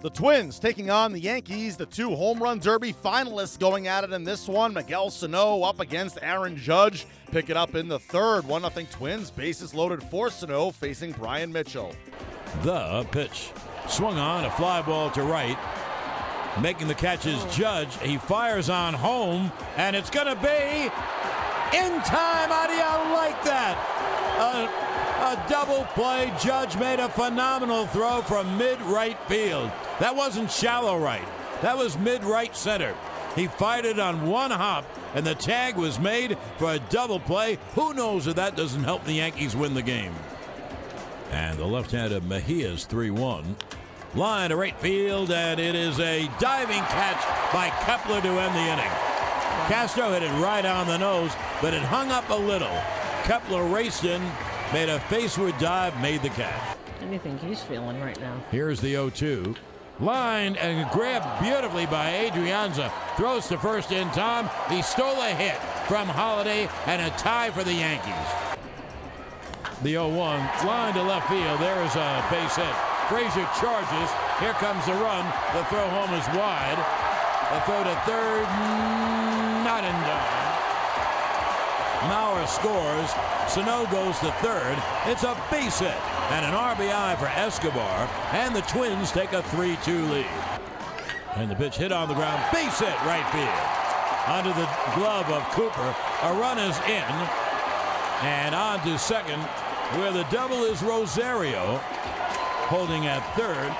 The Twins taking on the Yankees, the two home run derby finalists going at it in this one. Miguel Sano up against Aaron Judge. Pick it up in the third. 1 0 Twins, bases loaded for Sano facing Bryan Mitchell. The pitch. Swung on, a fly ball to right. Making the catch is oh. Judge. He fires on home, and it's going to be in time. How do you like that? A, a double play. Judge made a phenomenal throw from mid right field. That wasn't shallow right, that was mid right center. He fired it on one hop, and the tag was made for a double play. Who knows if that doesn't help the Yankees win the game? And the left hand of Mejia's 3 1. Line to right field, and it is a diving catch by Kepler to end the inning. Castro hit it right on the nose, but it hung up a little. Kepler raced in, made a faceward dive, made the catch. What do you think he's feeling right now? Here's the 0 2. Lined and grabbed beautifully by Adrianza. Throws to first in time. He stole a hit from Holliday and a tie for the Yankees. The 0 1. Line to left field. There is a base hit. Frazier charges. Here comes the run. The throw home is wide. The throw to third. Not in time. Mauer scores. Sano goes to third. It's a base hit and an RBI for Escobar. And the Twins take a 3 2 lead. And the pitch hit on the ground. Base hit right field. Under the glove of Cooper. A run is in. And on to second, where the double is Rosario. Holding at third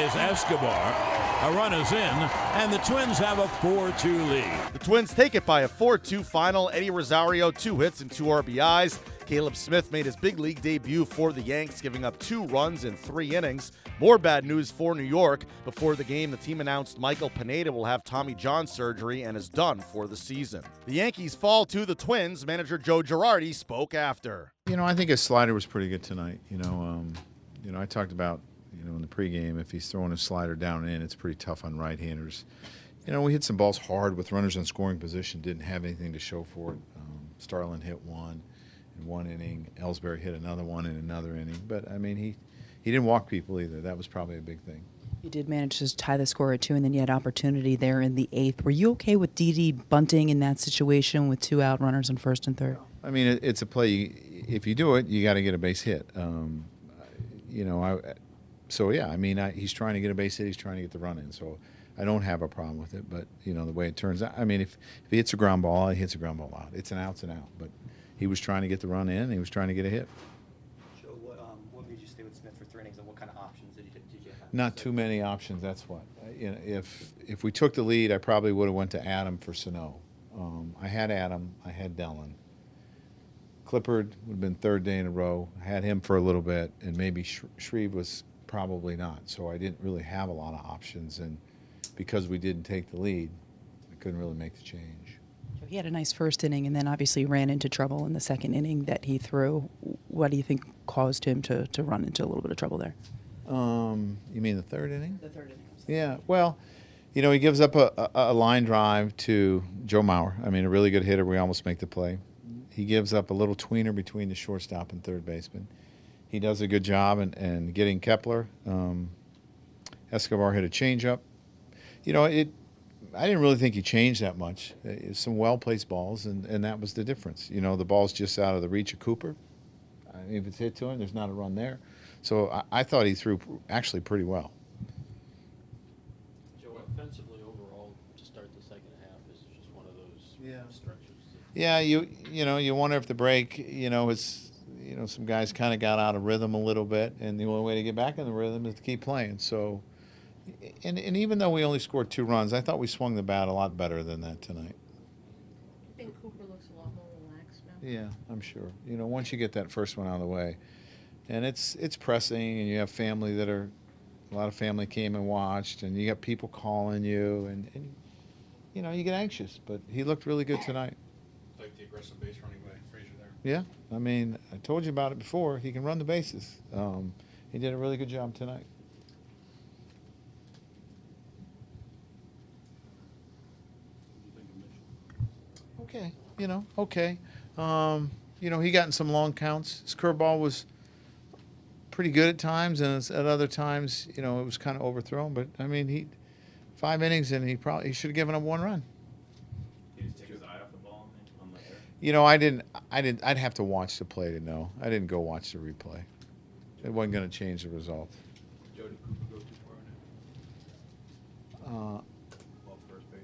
is Escobar. A run is in, and the Twins have a 4 2 lead. The Twins take it by a 4 2 final. Eddie Rosario, two hits and two RBIs. Caleb Smith made his big league debut for the Yanks, giving up two runs in three innings. More bad news for New York. Before the game, the team announced Michael Pineda will have Tommy John surgery and is done for the season. The Yankees fall to the Twins. Manager Joe Girardi spoke after. You know, I think his slider was pretty good tonight. You know, um, you know, I talked about you know in the pregame if he's throwing a slider down and in, it's pretty tough on right-handers. You know, we hit some balls hard with runners in scoring position. Didn't have anything to show for it. Um, Starlin hit one in one inning. Ellsbury hit another one in another inning. But I mean, he he didn't walk people either. That was probably a big thing. You did manage to tie the score at two, and then you had opportunity there in the eighth. Were you okay with Didi bunting in that situation with two out runners on first and third? I mean, it, it's a play. If you do it, you got to get a base hit. Um, you know, I. So yeah, I mean, I, he's trying to get a base hit. He's trying to get the run in. So I don't have a problem with it. But you know, the way it turns out, I mean, if if he hits a ground ball, he hits a ground ball out. It's an out's an out. But he was trying to get the run in. He was trying to get a hit. What, um, what made you stay with Smith for three innings, and what kind of options did you, did you have? Not too many options. That's what. You know, if if we took the lead, I probably would have went to Adam for Sano. Um, I had Adam. I had Dellin. Clippard would have been third day in a row. I had him for a little bit, and maybe Sh- Shreve was probably not. So I didn't really have a lot of options, and because we didn't take the lead, I couldn't really make the change. He had a nice first inning, and then obviously ran into trouble in the second inning that he threw. What do you think caused him to, to run into a little bit of trouble there? Um, you mean the third inning? The third inning. Yeah, well, you know, he gives up a, a, a line drive to Joe Mauer. I mean, a really good hitter. We almost make the play. He gives up a little tweener between the shortstop and third baseman. He does a good job in, in getting Kepler. Um, Escobar hit a changeup. You know, it. I didn't really think he changed that much. Uh, Some well placed balls, and, and that was the difference. You know, the ball's just out of the reach of Cooper. I mean, if it's hit to him, there's not a run there. So I, I thought he threw actually pretty well. Joe, offensively overall, to start the second half, is just one of those Yeah. stretches. Yeah, you you know you wonder if the break you know is you know some guys kind of got out of rhythm a little bit, and the only way to get back in the rhythm is to keep playing. So, and and even though we only scored two runs, I thought we swung the bat a lot better than that tonight. I think Cooper looks a lot more relaxed now. Yeah, I'm sure. You know, once you get that first one out of the way, and it's it's pressing, and you have family that are a lot of family came and watched, and you got people calling you, and, and you know you get anxious. But he looked really good tonight. Like the aggressive base running way. Frazier there. Yeah, I mean, I told you about it before. He can run the bases. Um, he did a really good job tonight. Okay, you know, okay. Um, you know, he got in some long counts. His curveball was pretty good at times, and at other times, you know, it was kind of overthrown. But I mean, he five innings, and he probably he should have given up one run. You know, I didn't. I didn't. I'd have to watch the play to know. I didn't go watch the replay. It wasn't going to change the result. Jody Cooper go too far now? Uh, Off first base.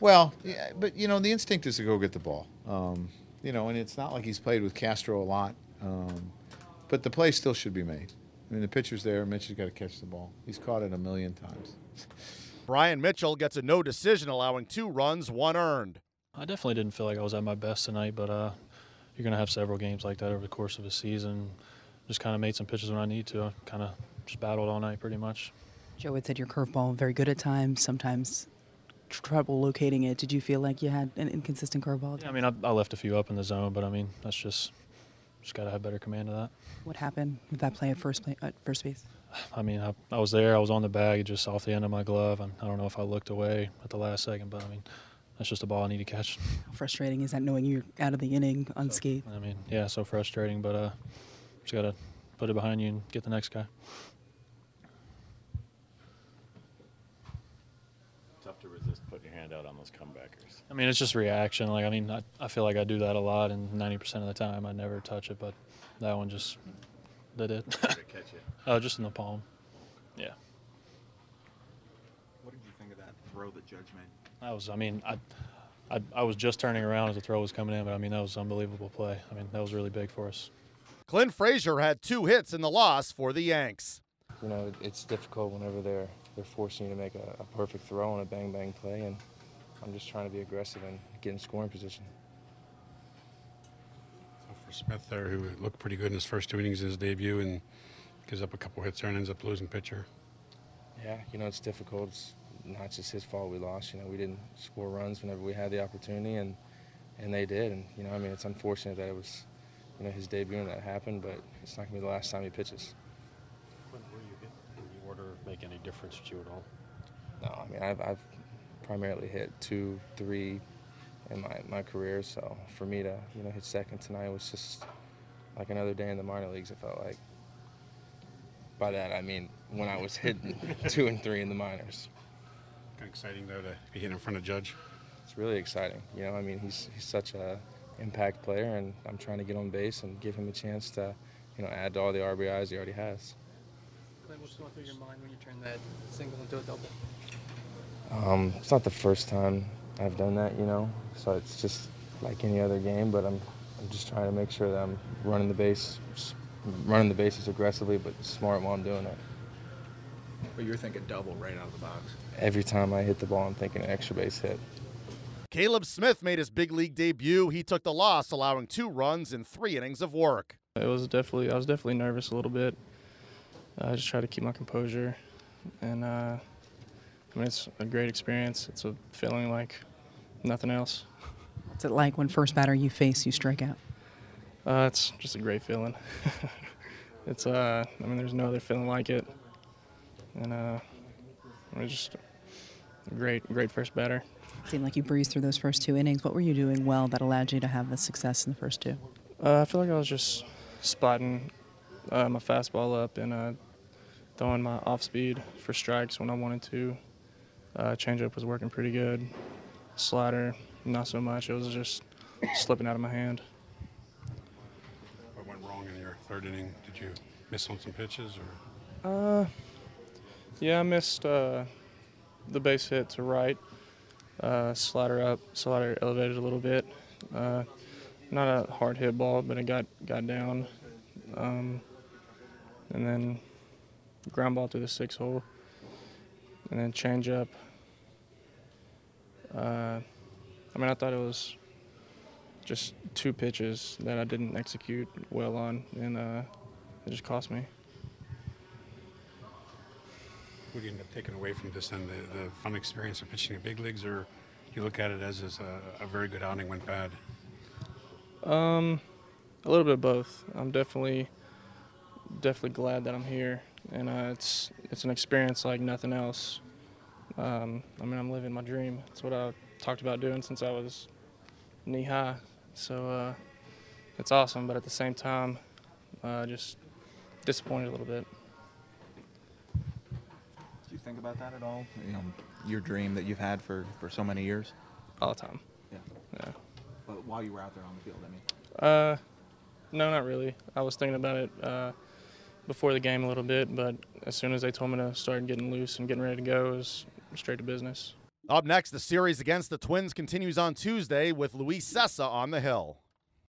Well, yeah, but you know the instinct is to go get the ball. Um, you know, and it's not like he's played with Castro a lot. Um, but the play still should be made. I mean, the pitcher's there. Mitch has got to catch the ball. He's caught it a million times. Bryan Mitchell gets a no decision, allowing two runs, one earned. I definitely didn't feel like I was at my best tonight, but uh, you're going to have several games like that over the course of a season. Just kind of made some pitches when I need to. Kind of just battled all night pretty much. Joe had said your curveball very good at times, sometimes trouble locating it. Did you feel like you had an inconsistent curveball? Yeah, I mean, I, I left a few up in the zone, but I mean, that's just just got to have better command of that. What happened with that play at first play, at first base? I mean, I, I was there. I was on the bag, just off the end of my glove. I, I don't know if I looked away at the last second, but I mean, that's just a ball I need to catch. How frustrating is that knowing you're out of the inning unscathed? I mean, yeah, so frustrating, but uh, just got to put it behind you and get the next guy. Tough to resist putting your hand out on those comebackers. I mean, it's just reaction. Like, I mean, I, I feel like I do that a lot, and 90% of the time I never touch it, but that one just did it. Catch it. oh, just in the palm. Yeah. What did you think of that throw that Judge made? That was, I mean, I, I, I was just turning around as the throw was coming in, but I mean, that was an unbelievable play. I mean, that was really big for us. Clint Frazier had two hits in the loss for the Yanks. You know, it's difficult whenever they're they're forcing you to make a, a perfect throw on a bang bang play, and I'm just trying to be aggressive and get in scoring position. So for Smith there, who looked pretty good in his first two innings in his debut and gives up a couple hits there and ends up losing pitcher. Yeah, you know, it's difficult. It's not just his fault we lost. You know, we didn't score runs whenever we had the opportunity, and and they did. And you know, I mean, it's unfortunate that it was, you know, his debut and that happened, but it's not gonna be the last time he pitches. When were you hit in the order make any difference to you at all? No, I mean, I've, I've primarily hit two, three in my, my career. So for me to, you know, hit second tonight was just like another day in the minor leagues, it felt like. By that, I mean when I was hitting two and three in the minors. Kind of exciting though to be hitting in front of Judge. It's really exciting. You know, I mean, he's, he's such a impact player, and I'm trying to get on base and give him a chance to, you know, add to all the RBIs he already has. Clint, what's going through your mind when you turn that single into a double? Um, it's not the first time I've done that, you know. So it's just like any other game, but I'm, I'm just trying to make sure that I'm running the base, running the bases aggressively, but smart while I'm doing it. But you're thinking double right out of the box. Every time I hit the ball, I'm thinking extra base hit. Caleb Smith made his big league debut. He took the loss, allowing two runs in three innings of work. It was definitely, I was definitely nervous a little bit. I just tried to keep my composure, and uh, I mean, it's a great experience. It's a feeling like nothing else. What's it like when first batter you face you strike out? Uh, it's just a great feeling. it's, uh, I mean, there's no other feeling like it, and uh, it was just a great, great first batter. It Seemed like you breezed through those first two innings. What were you doing well that allowed you to have the success in the first two? Uh, I feel like I was just spotting uh, my fastball up and uh, throwing my off speed for strikes when I wanted to. Uh, changeup was working pretty good. Slider, not so much. It was just slipping out of my hand. What went wrong in your third inning? Did you miss on some pitches or? Uh, yeah, I missed uh, the base hit to right. Uh, slider up, slider elevated a little bit. Uh, not a hard hit ball, but it got got down. Um, and then ground ball to the six hole. And then change up. Uh, I mean, I thought it was just two pitches that I didn't execute well on, and uh, it just cost me. Do you end up taking away from this and the, the fun experience of pitching in big leagues, or you look at it as, as a, a very good outing went bad? Um, a little bit of both. I'm definitely, definitely glad that I'm here, and uh, it's it's an experience like nothing else. Um, I mean, I'm living my dream. It's what I talked about doing since I was knee high. So uh, it's awesome, but at the same time, uh, just disappointed a little bit. Do you think about that at all? You know, your dream that you've had for, for so many years? All the time. Yeah. Yeah. But while you were out there on the field, I mean. Uh, no, not really. I was thinking about it uh, before the game a little bit, but as soon as they told me to start getting loose and getting ready to go, it was straight to business. Up next, the series against the Twins continues on Tuesday with Luis Cessa on the hill.